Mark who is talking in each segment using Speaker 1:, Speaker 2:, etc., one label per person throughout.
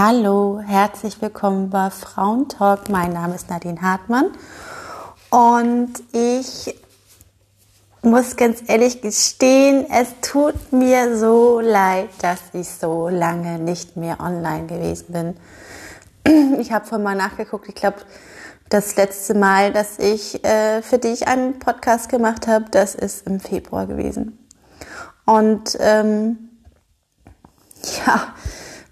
Speaker 1: Hallo, herzlich willkommen bei Frauentalk. Mein Name ist Nadine Hartmann und ich muss ganz ehrlich gestehen, es tut mir so leid, dass ich so lange nicht mehr online gewesen bin. Ich habe vorhin mal nachgeguckt, ich glaube, das letzte Mal, dass ich äh, für dich einen Podcast gemacht habe, das ist im Februar gewesen. Und ähm, ja,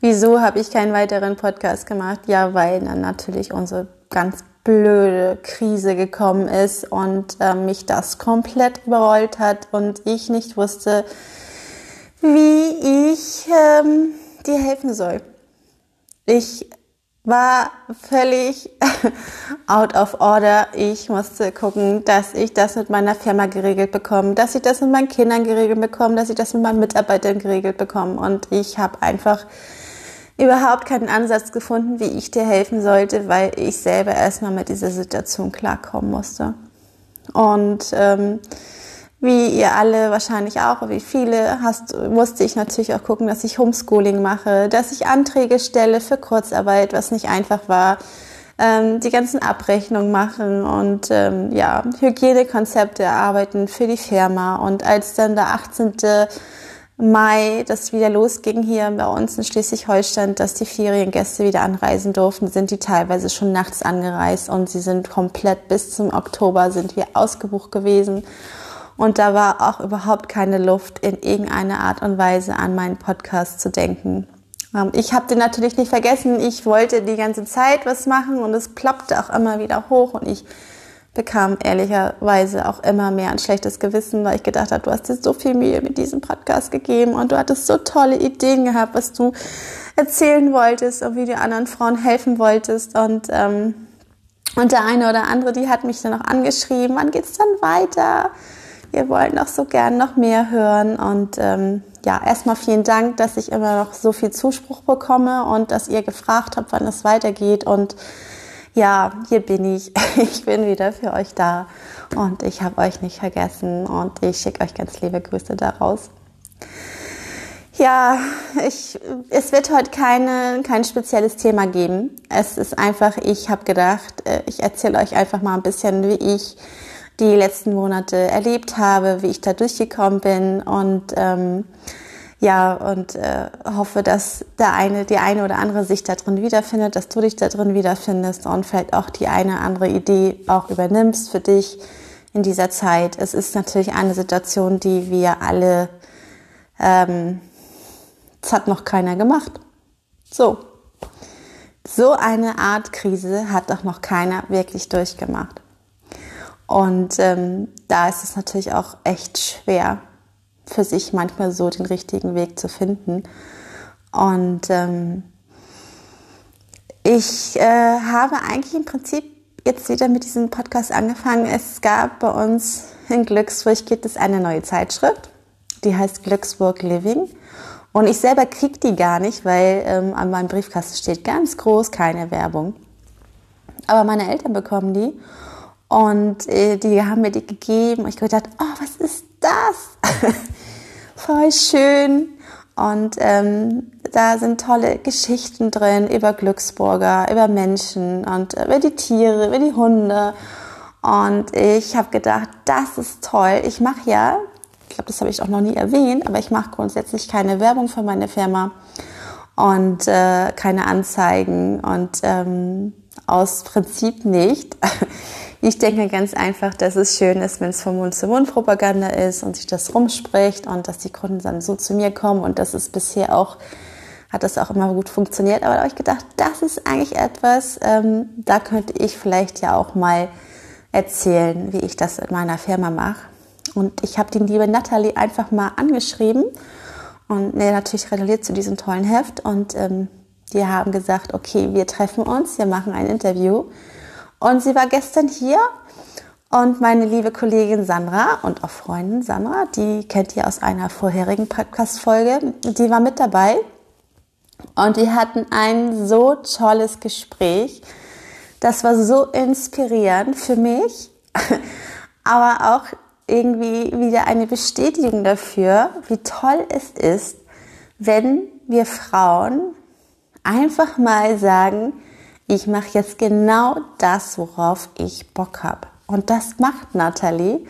Speaker 1: wieso habe ich keinen weiteren Podcast gemacht? Ja, weil dann natürlich unsere ganz blöde Krise gekommen ist und äh, mich das komplett überrollt hat und ich nicht wusste, wie ich ähm, dir helfen soll. Ich war völlig out of order. Ich musste gucken, dass ich das mit meiner Firma geregelt bekomme, dass ich das mit meinen Kindern geregelt bekomme, dass ich das mit meinen Mitarbeitern geregelt bekomme. Und ich habe einfach überhaupt keinen Ansatz gefunden, wie ich dir helfen sollte, weil ich selber erstmal mit dieser Situation klarkommen musste. Und ähm, wie ihr alle wahrscheinlich auch, wie viele, hast, musste ich natürlich auch gucken, dass ich Homeschooling mache, dass ich Anträge stelle für Kurzarbeit, was nicht einfach war, ähm, die ganzen Abrechnungen machen und ähm, ja, Hygienekonzepte erarbeiten für die Firma. Und als dann der 18. Mai das wieder losging hier bei uns in Schleswig-Holstein, dass die Feriengäste wieder anreisen durften, sind die teilweise schon nachts angereist und sie sind komplett bis zum Oktober sind wir ausgebucht gewesen. Und da war auch überhaupt keine Luft, in irgendeiner Art und Weise an meinen Podcast zu denken. Ähm, ich habe den natürlich nicht vergessen. Ich wollte die ganze Zeit was machen und es ploppte auch immer wieder hoch und ich bekam ehrlicherweise auch immer mehr ein schlechtes Gewissen, weil ich gedacht habe, du hast dir so viel Mühe mit diesem Podcast gegeben und du hattest so tolle Ideen gehabt, was du erzählen wolltest und wie du anderen Frauen helfen wolltest. Und, ähm, und der eine oder andere, die hat mich dann auch angeschrieben, wann geht's dann weiter? Wir wollen doch so gern noch mehr hören. Und ähm, ja, erstmal vielen Dank, dass ich immer noch so viel Zuspruch bekomme und dass ihr gefragt habt, wann es weitergeht. Und ja, hier bin ich. Ich bin wieder für euch da und ich habe euch nicht vergessen und ich schicke euch ganz liebe Grüße daraus. Ja, ich, es wird heute keine, kein spezielles Thema geben. Es ist einfach, ich habe gedacht, äh, ich erzähle euch einfach mal ein bisschen, wie ich die letzten Monate erlebt habe, wie ich da durchgekommen bin und ähm, ja, und äh, hoffe, dass der eine, die eine oder andere sich da drin wiederfindet, dass du dich da drin wiederfindest und vielleicht auch die eine andere Idee auch übernimmst für dich in dieser Zeit. Es ist natürlich eine Situation, die wir alle, ähm, das hat noch keiner gemacht. So. So eine Art Krise hat doch noch keiner wirklich durchgemacht. Und ähm, da ist es natürlich auch echt schwer, für sich manchmal so den richtigen Weg zu finden. Und ähm, ich äh, habe eigentlich im Prinzip jetzt wieder mit diesem Podcast angefangen. Es gab bei uns in Glücksburg gibt es eine neue Zeitschrift, die heißt Glücksburg Living. Und ich selber kriege die gar nicht, weil ähm, an meinem Briefkasten steht ganz groß keine Werbung. Aber meine Eltern bekommen die und äh, die haben mir die gegeben. Und ich habe gedacht, oh, was ist das? Voll schön. Und ähm, da sind tolle Geschichten drin über Glücksburger, über Menschen und über die Tiere, über die Hunde. Und ich habe gedacht, das ist toll. Ich mache ja, ich glaube, das habe ich auch noch nie erwähnt, aber ich mache grundsätzlich keine Werbung für meine Firma und äh, keine Anzeigen und ähm, aus Prinzip nicht. Ich denke ganz einfach, dass es schön ist, wenn es von Mund zu Mund Propaganda ist und sich das rumspricht und dass die Kunden dann so zu mir kommen und das ist bisher auch hat das auch immer gut funktioniert. Aber da habe ich gedacht, das ist eigentlich etwas, ähm, da könnte ich vielleicht ja auch mal erzählen, wie ich das in meiner Firma mache. Und ich habe die liebe Natalie einfach mal angeschrieben und nee, natürlich relatiert zu diesem tollen Heft. Und ähm, die haben gesagt, okay, wir treffen uns, wir machen ein Interview. Und sie war gestern hier und meine liebe Kollegin Sandra und auch Freundin Sandra, die kennt ihr aus einer vorherigen Podcast-Folge, die war mit dabei. Und die hatten ein so tolles Gespräch. Das war so inspirierend für mich, aber auch irgendwie wieder eine Bestätigung dafür, wie toll es ist, wenn wir Frauen Einfach mal sagen, ich mache jetzt genau das, worauf ich Bock habe. Und das macht Nathalie.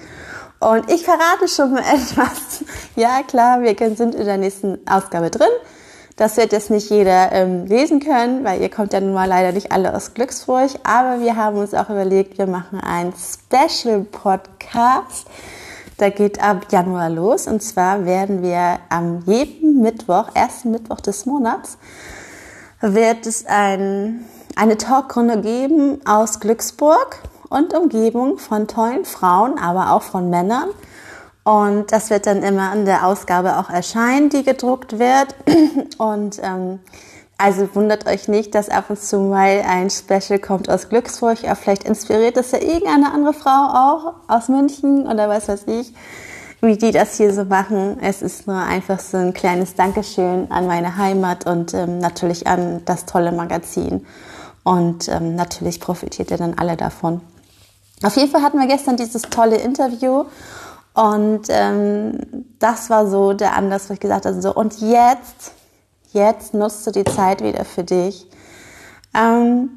Speaker 1: Und ich verrate schon mal etwas. Ja, klar, wir sind in der nächsten Ausgabe drin. Das wird jetzt nicht jeder ähm, lesen können, weil ihr kommt ja nun mal leider nicht alle aus Glücksburg. Aber wir haben uns auch überlegt, wir machen einen Special Podcast. Da geht ab Januar los. Und zwar werden wir am jeden Mittwoch, ersten Mittwoch des Monats, wird es ein, eine Talkrunde geben aus Glücksburg und Umgebung von tollen Frauen, aber auch von Männern. Und das wird dann immer in der Ausgabe auch erscheinen, die gedruckt wird. Und ähm, also wundert euch nicht, dass ab und zu mal ein Special kommt aus Glücksburg. Ja, vielleicht inspiriert es ja irgendeine andere Frau auch aus München oder was weiß ich, wie die das hier so machen. Es ist nur einfach so ein kleines Dankeschön an meine Heimat und ähm, natürlich an das tolle Magazin. Und ähm, natürlich profitiert ihr dann alle davon. Auf jeden Fall hatten wir gestern dieses tolle Interview und ähm, das war so der Anlass, wo ich gesagt habe, so und jetzt, jetzt nutzt du die Zeit wieder für dich. Ähm,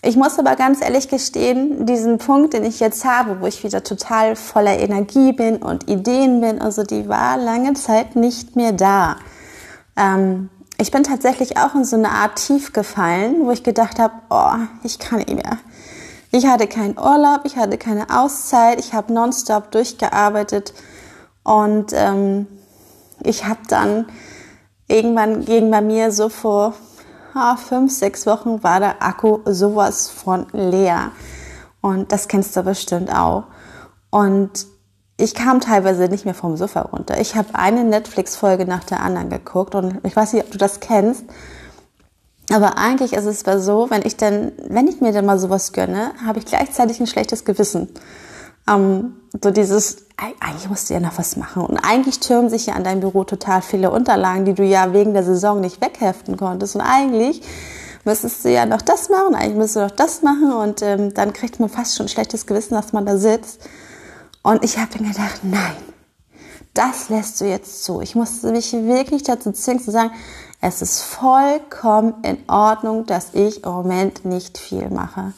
Speaker 1: ich muss aber ganz ehrlich gestehen, diesen Punkt, den ich jetzt habe, wo ich wieder total voller Energie bin und Ideen bin, also die war lange Zeit nicht mehr da. Ähm, ich bin tatsächlich auch in so eine Art Tief gefallen, wo ich gedacht habe, oh, ich kann nicht mehr. Ich hatte keinen Urlaub, ich hatte keine Auszeit, ich habe nonstop durchgearbeitet und ähm, ich habe dann irgendwann ging bei mir so vor ah, fünf, sechs Wochen war der Akku sowas von leer. Und das kennst du bestimmt auch. Und ich kam teilweise nicht mehr vom Sofa runter. Ich habe eine Netflix-Folge nach der anderen geguckt und ich weiß nicht, ob du das kennst. Aber eigentlich ist es so, wenn ich denn, wenn ich mir denn mal sowas gönne, habe ich gleichzeitig ein schlechtes Gewissen. Ähm, so dieses, eigentlich musst du ja noch was machen. Und eigentlich türmen sich ja an deinem Büro total viele Unterlagen, die du ja wegen der Saison nicht wegheften konntest. Und eigentlich müsstest du ja noch das machen, eigentlich müsstest du noch das machen. Und ähm, dann kriegt man fast schon ein schlechtes Gewissen, dass man da sitzt. Und ich habe mir gedacht, nein, das lässt du jetzt zu. Ich musste mich wirklich dazu zwingen zu sagen, es ist vollkommen in Ordnung, dass ich im Moment nicht viel mache.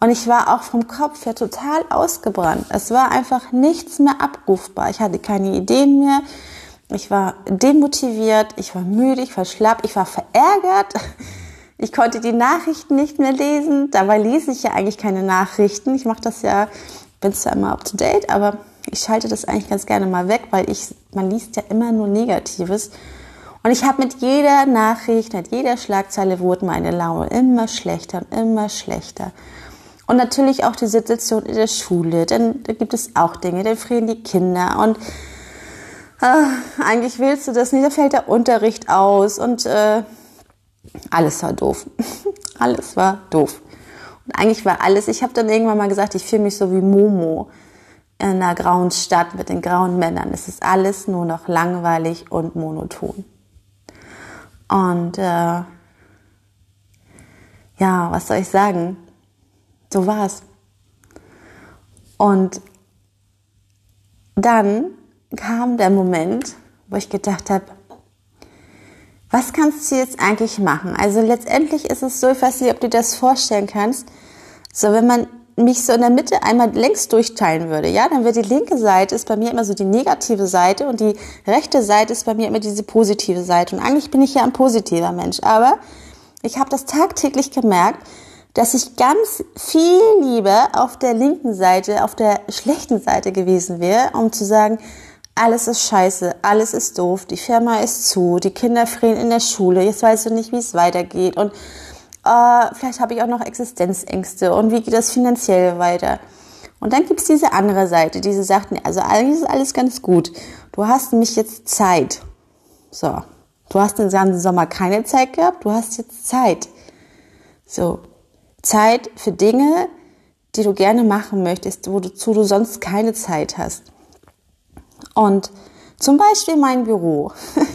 Speaker 1: Und ich war auch vom Kopf her total ausgebrannt. Es war einfach nichts mehr abrufbar. Ich hatte keine Ideen mehr. Ich war demotiviert, ich war müde, ich war schlapp, ich war verärgert. Ich konnte die Nachrichten nicht mehr lesen. Dabei lese ich ja eigentlich keine Nachrichten. Ich mache das ja, bin zwar immer up to date, aber ich schalte das eigentlich ganz gerne mal weg, weil ich, man liest ja immer nur Negatives. Und ich habe mit jeder Nachricht, mit jeder Schlagzeile wurde meine Laune immer schlechter und immer schlechter. Und natürlich auch die Situation in der Schule, denn da gibt es auch Dinge, da frieren die Kinder und äh, eigentlich willst du das nicht, da fällt der Unterricht aus und äh, alles war doof. alles war doof. Eigentlich war alles, ich habe dann irgendwann mal gesagt, ich fühle mich so wie Momo in einer grauen Stadt mit den grauen Männern. Es ist alles nur noch langweilig und monoton. Und äh, ja, was soll ich sagen? So war's. Und dann kam der Moment, wo ich gedacht habe, was kannst du jetzt eigentlich machen? Also letztendlich ist es so, ich weiß nicht, ob du das vorstellen kannst, so wenn man mich so in der Mitte einmal längs durchteilen würde, ja, dann wäre die linke Seite ist bei mir immer so die negative Seite und die rechte Seite ist bei mir immer diese positive Seite. Und eigentlich bin ich ja ein positiver Mensch, aber ich habe das tagtäglich gemerkt, dass ich ganz viel lieber auf der linken Seite, auf der schlechten Seite gewesen wäre, um zu sagen, alles ist scheiße, alles ist doof, die Firma ist zu, die Kinder frieren in der Schule, jetzt weißt du nicht, wie es weitergeht und äh, vielleicht habe ich auch noch Existenzängste und wie geht das finanziell weiter. Und dann gibt es diese andere Seite, diese sagt, nee, also eigentlich ist alles ganz gut. Du hast nämlich jetzt Zeit. So, du hast den ganzen Sommer keine Zeit gehabt, du hast jetzt Zeit. So, Zeit für Dinge, die du gerne machen möchtest, wozu du sonst keine Zeit hast. Und zum Beispiel mein Büro.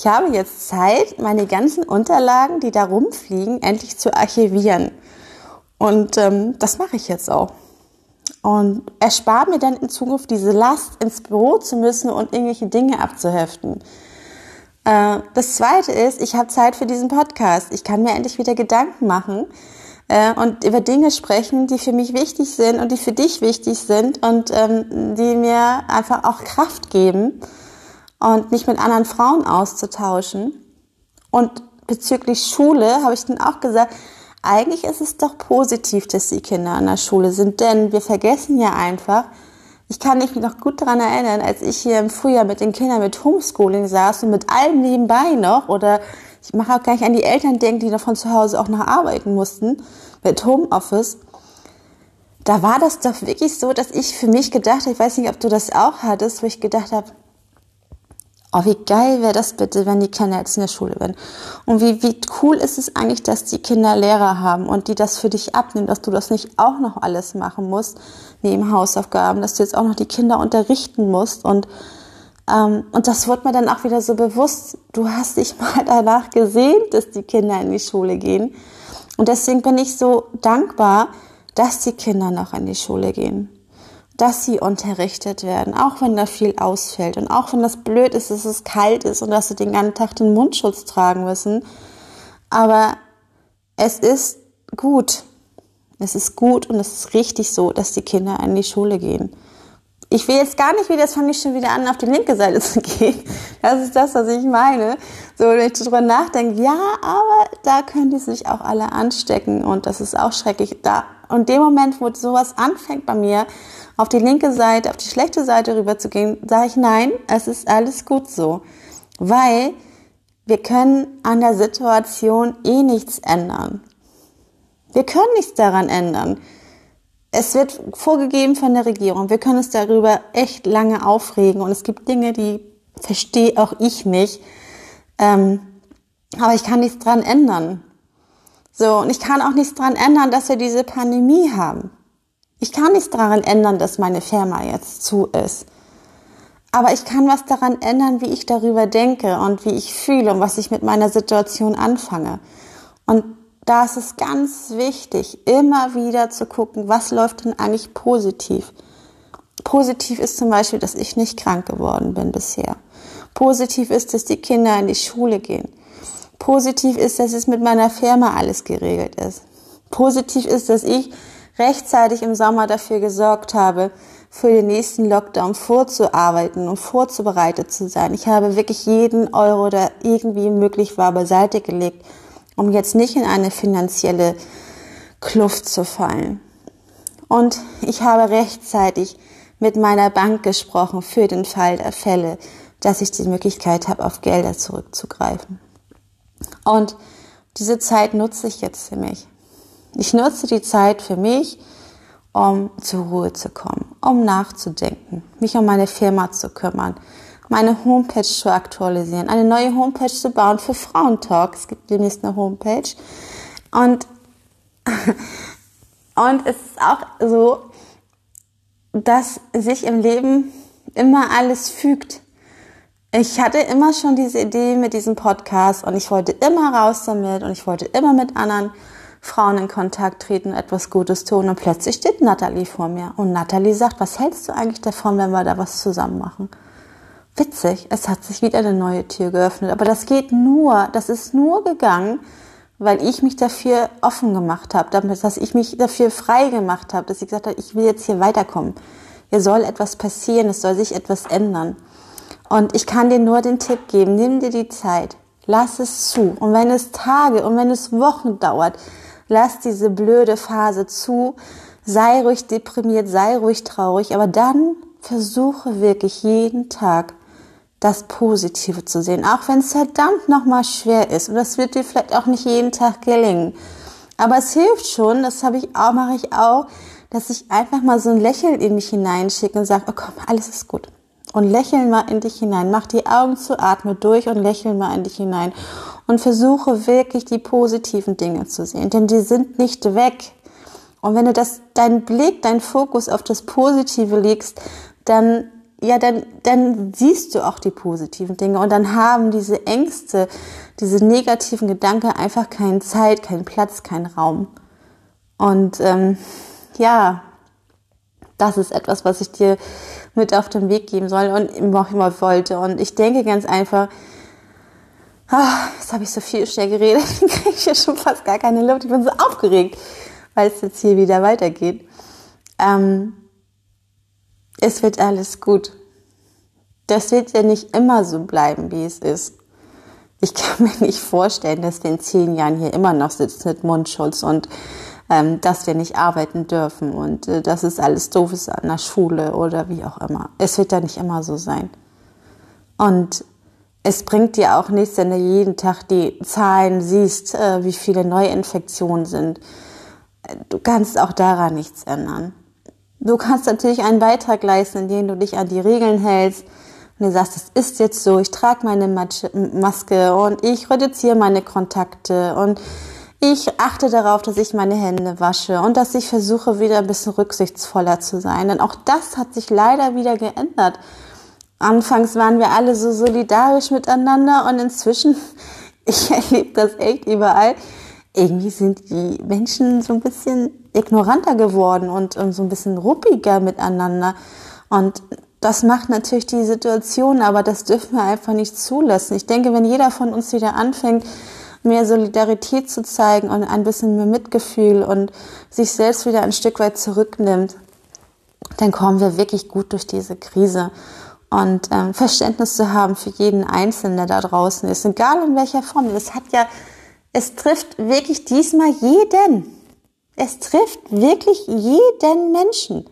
Speaker 1: Ich habe jetzt Zeit, meine ganzen Unterlagen, die da rumfliegen, endlich zu archivieren. Und ähm, das mache ich jetzt auch. Und erspart mir dann in Zukunft diese Last, ins Büro zu müssen und irgendwelche Dinge abzuheften. Äh, das zweite ist, ich habe Zeit für diesen Podcast. Ich kann mir endlich wieder Gedanken machen äh, und über Dinge sprechen, die für mich wichtig sind und die für dich wichtig sind und ähm, die mir einfach auch Kraft geben und mich mit anderen Frauen auszutauschen. Und bezüglich Schule habe ich dann auch gesagt, eigentlich ist es doch positiv, dass die Kinder an der Schule sind, denn wir vergessen ja einfach, ich kann mich noch gut daran erinnern, als ich hier im Frühjahr mit den Kindern mit Homeschooling saß und mit allem nebenbei noch oder ich mache auch gar nicht an die Eltern denken, die noch von zu Hause auch noch arbeiten mussten mit Homeoffice. Da war das doch wirklich so, dass ich für mich gedacht habe, ich weiß nicht, ob du das auch hattest, wo ich gedacht habe, Oh, wie geil wäre das bitte, wenn die Kinder jetzt in der Schule wären. Und wie, wie cool ist es eigentlich, dass die Kinder Lehrer haben und die das für dich abnehmen, dass du das nicht auch noch alles machen musst, neben Hausaufgaben, dass du jetzt auch noch die Kinder unterrichten musst. Und, und das wird mir dann auch wieder so bewusst, du hast dich mal danach gesehen, dass die Kinder in die Schule gehen. Und deswegen bin ich so dankbar, dass die Kinder noch in die Schule gehen dass sie unterrichtet werden, auch wenn da viel ausfällt und auch wenn das blöd ist, dass es kalt ist und dass sie den ganzen Tag den Mundschutz tragen müssen. Aber es ist gut. Es ist gut und es ist richtig so, dass die Kinder in die Schule gehen. Ich will jetzt gar nicht wieder, jetzt fange ich schon wieder an, auf die linke Seite zu gehen. Das ist das, was ich meine. So, wenn ich darüber nachdenke, ja, aber da können die sich auch alle anstecken und das ist auch schrecklich. Da, und dem Moment, wo sowas anfängt bei mir, auf die linke Seite, auf die schlechte Seite rüber zu gehen, sage ich nein, es ist alles gut so. Weil wir können an der Situation eh nichts ändern. Wir können nichts daran ändern. Es wird vorgegeben von der Regierung. Wir können uns darüber echt lange aufregen und es gibt Dinge, die verstehe auch ich nicht. Ähm, aber ich kann nichts dran ändern. So, und ich kann auch nichts dran ändern, dass wir diese Pandemie haben. Ich kann nichts daran ändern, dass meine Firma jetzt zu ist. Aber ich kann was daran ändern, wie ich darüber denke und wie ich fühle und was ich mit meiner Situation anfange. Und da ist es ganz wichtig, immer wieder zu gucken, was läuft denn eigentlich positiv. Positiv ist zum Beispiel, dass ich nicht krank geworden bin bisher. Positiv ist, dass die Kinder in die Schule gehen. Positiv ist, dass es mit meiner Firma alles geregelt ist. Positiv ist, dass ich rechtzeitig im Sommer dafür gesorgt habe, für den nächsten Lockdown vorzuarbeiten und vorzubereitet zu sein. Ich habe wirklich jeden Euro, der irgendwie möglich war, beiseite gelegt, um jetzt nicht in eine finanzielle Kluft zu fallen. Und ich habe rechtzeitig mit meiner Bank gesprochen für den Fall der Fälle, dass ich die Möglichkeit habe, auf Gelder zurückzugreifen. Und diese Zeit nutze ich jetzt für mich. Ich nutze die Zeit für mich, um zur Ruhe zu kommen, um nachzudenken, mich um meine Firma zu kümmern, meine Homepage zu aktualisieren, eine neue Homepage zu bauen für Frauentalk. Es gibt demnächst eine Homepage. Und, und es ist auch so, dass sich im Leben immer alles fügt. Ich hatte immer schon diese Idee mit diesem Podcast und ich wollte immer raus damit und ich wollte immer mit anderen Frauen in Kontakt treten, etwas Gutes tun und plötzlich steht Natalie vor mir und Natalie sagt, was hältst du eigentlich davon, wenn wir da was zusammen machen? Witzig, es hat sich wieder eine neue Tür geöffnet, aber das geht nur, das ist nur gegangen, weil ich mich dafür offen gemacht habe, damit, dass ich mich dafür frei gemacht habe, dass ich gesagt habe, ich will jetzt hier weiterkommen. Hier soll etwas passieren, es soll sich etwas ändern. Und ich kann dir nur den Tipp geben, nimm dir die Zeit, lass es zu. Und wenn es Tage und wenn es Wochen dauert, lass diese blöde Phase zu, sei ruhig deprimiert, sei ruhig traurig, aber dann versuche wirklich jeden Tag das Positive zu sehen, auch wenn es verdammt nochmal schwer ist und das wird dir vielleicht auch nicht jeden Tag gelingen. Aber es hilft schon, das habe ich auch, mache ich auch, dass ich einfach mal so ein Lächeln in mich hineinschicke und sage, oh komm, alles ist gut. Und lächeln mal in dich hinein. Mach die Augen zu, atme durch und lächeln mal in dich hinein und versuche wirklich die positiven Dinge zu sehen, denn die sind nicht weg. Und wenn du das, deinen Blick, deinen Fokus auf das Positive legst, dann, ja, dann, dann siehst du auch die positiven Dinge und dann haben diese Ängste, diese negativen Gedanken einfach keine Zeit, keinen Platz, keinen Raum. Und ähm, ja, das ist etwas, was ich dir mit auf den Weg geben soll und immer, immer wollte. Und ich denke ganz einfach, Ah, jetzt habe ich so viel schnell geredet, dann kriege ich ja schon fast gar keine Luft. Ich bin so aufgeregt, weil es jetzt hier wieder weitergeht. Ähm, es wird alles gut. Das wird ja nicht immer so bleiben, wie es ist. Ich kann mir nicht vorstellen, dass wir in zehn Jahren hier immer noch sitzen mit Mundschutz und ähm, dass wir nicht arbeiten dürfen und äh, dass es alles doof ist an der Schule oder wie auch immer. Es wird ja nicht immer so sein. Und es bringt dir auch nichts, wenn du jeden Tag die Zahlen siehst, äh, wie viele Neuinfektionen sind. Du kannst auch daran nichts ändern. Du kannst natürlich einen Beitrag leisten, indem du dich an die Regeln hältst und du sagst, es ist jetzt so, ich trage meine Maske und ich reduziere meine Kontakte und ich achte darauf, dass ich meine Hände wasche und dass ich versuche, wieder ein bisschen rücksichtsvoller zu sein. Denn auch das hat sich leider wieder geändert. Anfangs waren wir alle so solidarisch miteinander und inzwischen, ich erlebe das echt überall, irgendwie sind die Menschen so ein bisschen ignoranter geworden und, und so ein bisschen ruppiger miteinander. Und das macht natürlich die Situation, aber das dürfen wir einfach nicht zulassen. Ich denke, wenn jeder von uns wieder anfängt, mehr Solidarität zu zeigen und ein bisschen mehr Mitgefühl und sich selbst wieder ein Stück weit zurücknimmt, dann kommen wir wirklich gut durch diese Krise und ähm, Verständnis zu haben für jeden Einzelnen, der da draußen ist, egal in welcher Form. Es hat ja, es trifft wirklich diesmal jeden. Es trifft wirklich jeden Menschen.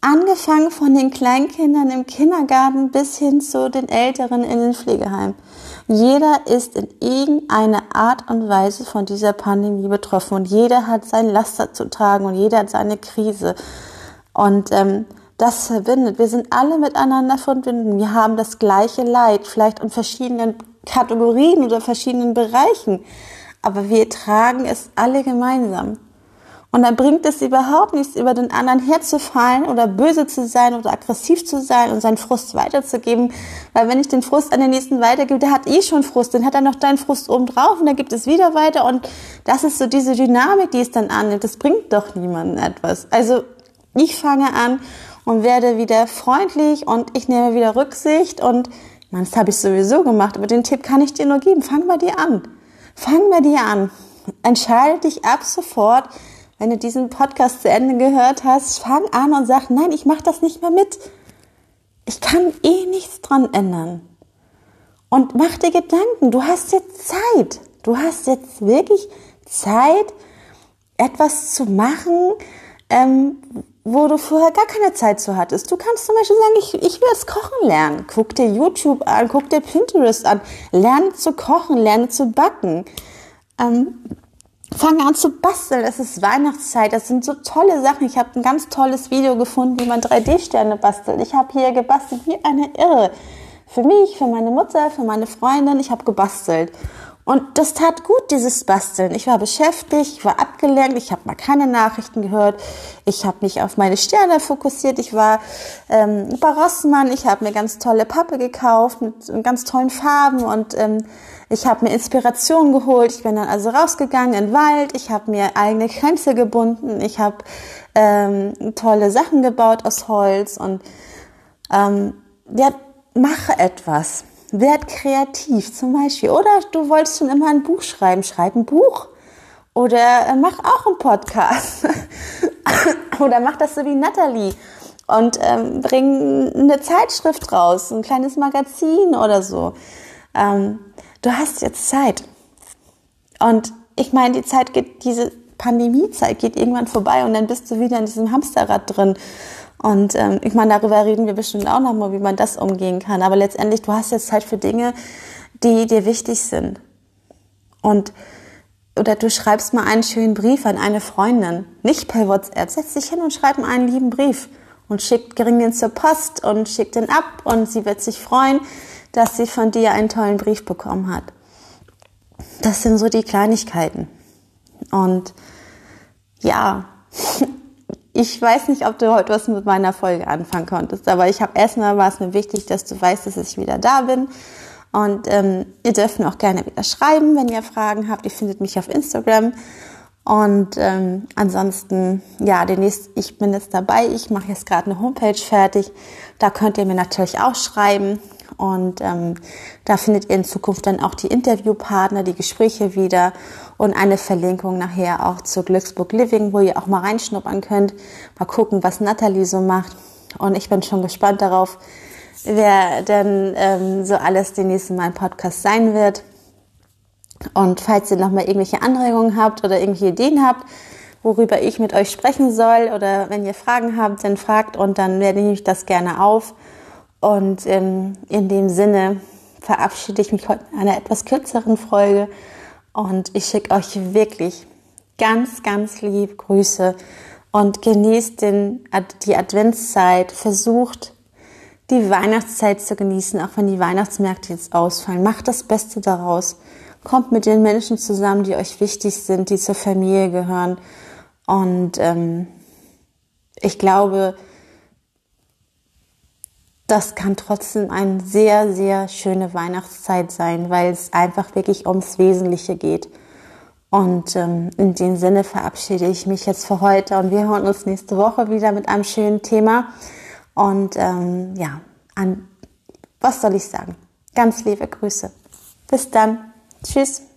Speaker 1: Angefangen von den Kleinkindern im Kindergarten bis hin zu den Älteren in den Pflegeheimen. Jeder ist in irgendeiner Art und Weise von dieser Pandemie betroffen und jeder hat sein Laster zu tragen und jeder hat seine Krise. Und ähm, das verbindet. Wir sind alle miteinander verbunden. Wir haben das gleiche Leid, vielleicht in verschiedenen Kategorien oder verschiedenen Bereichen. Aber wir tragen es alle gemeinsam. Und dann bringt es überhaupt nichts, über den anderen herzufallen oder böse zu sein oder aggressiv zu sein und seinen Frust weiterzugeben. Weil wenn ich den Frust an den nächsten weitergebe, der hat eh schon Frust, dann hat er noch deinen Frust oben drauf und dann gibt es wieder weiter. Und das ist so diese Dynamik, die es dann annimmt. Das bringt doch niemandem etwas. Also ich fange an und werde wieder freundlich und ich nehme wieder Rücksicht und man, das habe ich sowieso gemacht, aber den Tipp kann ich dir nur geben. Fang bei dir an. Fang bei dir an. Entscheide dich ab sofort, wenn du diesen Podcast zu Ende gehört hast, fang an und sag, nein, ich mache das nicht mehr mit. Ich kann eh nichts dran ändern. Und mach dir Gedanken, du hast jetzt Zeit. Du hast jetzt wirklich Zeit, etwas zu machen, ähm, wo du vorher gar keine Zeit zu hattest. Du kannst zum Beispiel sagen, ich, ich will jetzt kochen lernen. Guck dir YouTube an, guck dir Pinterest an, lerne zu kochen, lerne zu backen. Ähm, fange an zu basteln. Es ist Weihnachtszeit. Das sind so tolle Sachen. Ich habe ein ganz tolles Video gefunden, wie man 3D-Sterne bastelt. Ich habe hier gebastelt wie eine Irre. Für mich, für meine Mutter, für meine Freundin. Ich habe gebastelt. Und das tat gut, dieses Basteln. Ich war beschäftigt, ich war abgelenkt, ich habe mal keine Nachrichten gehört, ich habe mich auf meine Sterne fokussiert, ich war ähm, bei Rossmann, ich habe mir ganz tolle Pappe gekauft mit ganz tollen Farben und ähm, ich habe mir Inspiration geholt. Ich bin dann also rausgegangen in den Wald, ich habe mir eigene Kränze gebunden, ich habe ähm, tolle Sachen gebaut aus Holz und ähm, ja, mache etwas werd kreativ zum Beispiel. Oder du wolltest schon immer ein Buch schreiben, schreib ein Buch. Oder äh, mach auch einen Podcast. Oder mach das so wie Natalie und ähm, bring eine Zeitschrift raus, ein kleines Magazin oder so. Ähm, du hast jetzt Zeit. Und ich meine, die Zeit geht, diese Pandemiezeit geht irgendwann vorbei und dann bist du wieder in diesem Hamsterrad drin. Und ähm, ich meine, darüber reden wir bestimmt auch nochmal, wie man das umgehen kann. Aber letztendlich, du hast jetzt Zeit für Dinge, die dir wichtig sind. Und oder du schreibst mal einen schönen Brief an eine Freundin, nicht per WhatsApp. Setz dich hin und schreib mal einen lieben Brief und schick, bring den zur Post und schick den ab und sie wird sich freuen, dass sie von dir einen tollen Brief bekommen hat. Das sind so die Kleinigkeiten. Und ja, ich weiß nicht, ob du heute was mit meiner Folge anfangen konntest, aber ich habe erstmal war es mir wichtig, dass du weißt, dass ich wieder da bin. Und ähm, ihr dürft mir auch gerne wieder schreiben, wenn ihr Fragen habt. Ihr findet mich auf Instagram. Und ähm, ansonsten, ja, demnächst, ich bin jetzt dabei. Ich mache jetzt gerade eine Homepage fertig. Da könnt ihr mir natürlich auch schreiben, Und ähm, da findet ihr in Zukunft dann auch die Interviewpartner, die Gespräche wieder und eine Verlinkung nachher auch zu Glücksburg Living, wo ihr auch mal reinschnuppern könnt, mal gucken, was Natalie so macht. Und ich bin schon gespannt darauf, wer denn ähm, so alles demnächst in meinem Podcast sein wird. Und falls ihr nochmal irgendwelche Anregungen habt oder irgendwelche Ideen habt, worüber ich mit euch sprechen soll oder wenn ihr Fragen habt, dann fragt und dann werde ich das gerne auf. Und ähm, in dem Sinne verabschiede ich mich heute in einer etwas kürzeren Folge und ich schicke euch wirklich ganz, ganz lieb Grüße und genießt den, die Adventszeit, versucht die Weihnachtszeit zu genießen, auch wenn die Weihnachtsmärkte jetzt ausfallen. Macht das Beste daraus. Kommt mit den Menschen zusammen, die euch wichtig sind, die zur Familie gehören. Und ähm, ich glaube, das kann trotzdem eine sehr, sehr schöne Weihnachtszeit sein, weil es einfach wirklich ums Wesentliche geht. Und ähm, in dem Sinne verabschiede ich mich jetzt für heute und wir hören uns nächste Woche wieder mit einem schönen Thema. Und ähm, ja, an was soll ich sagen? Ganz liebe Grüße. Bis dann. Tschüss.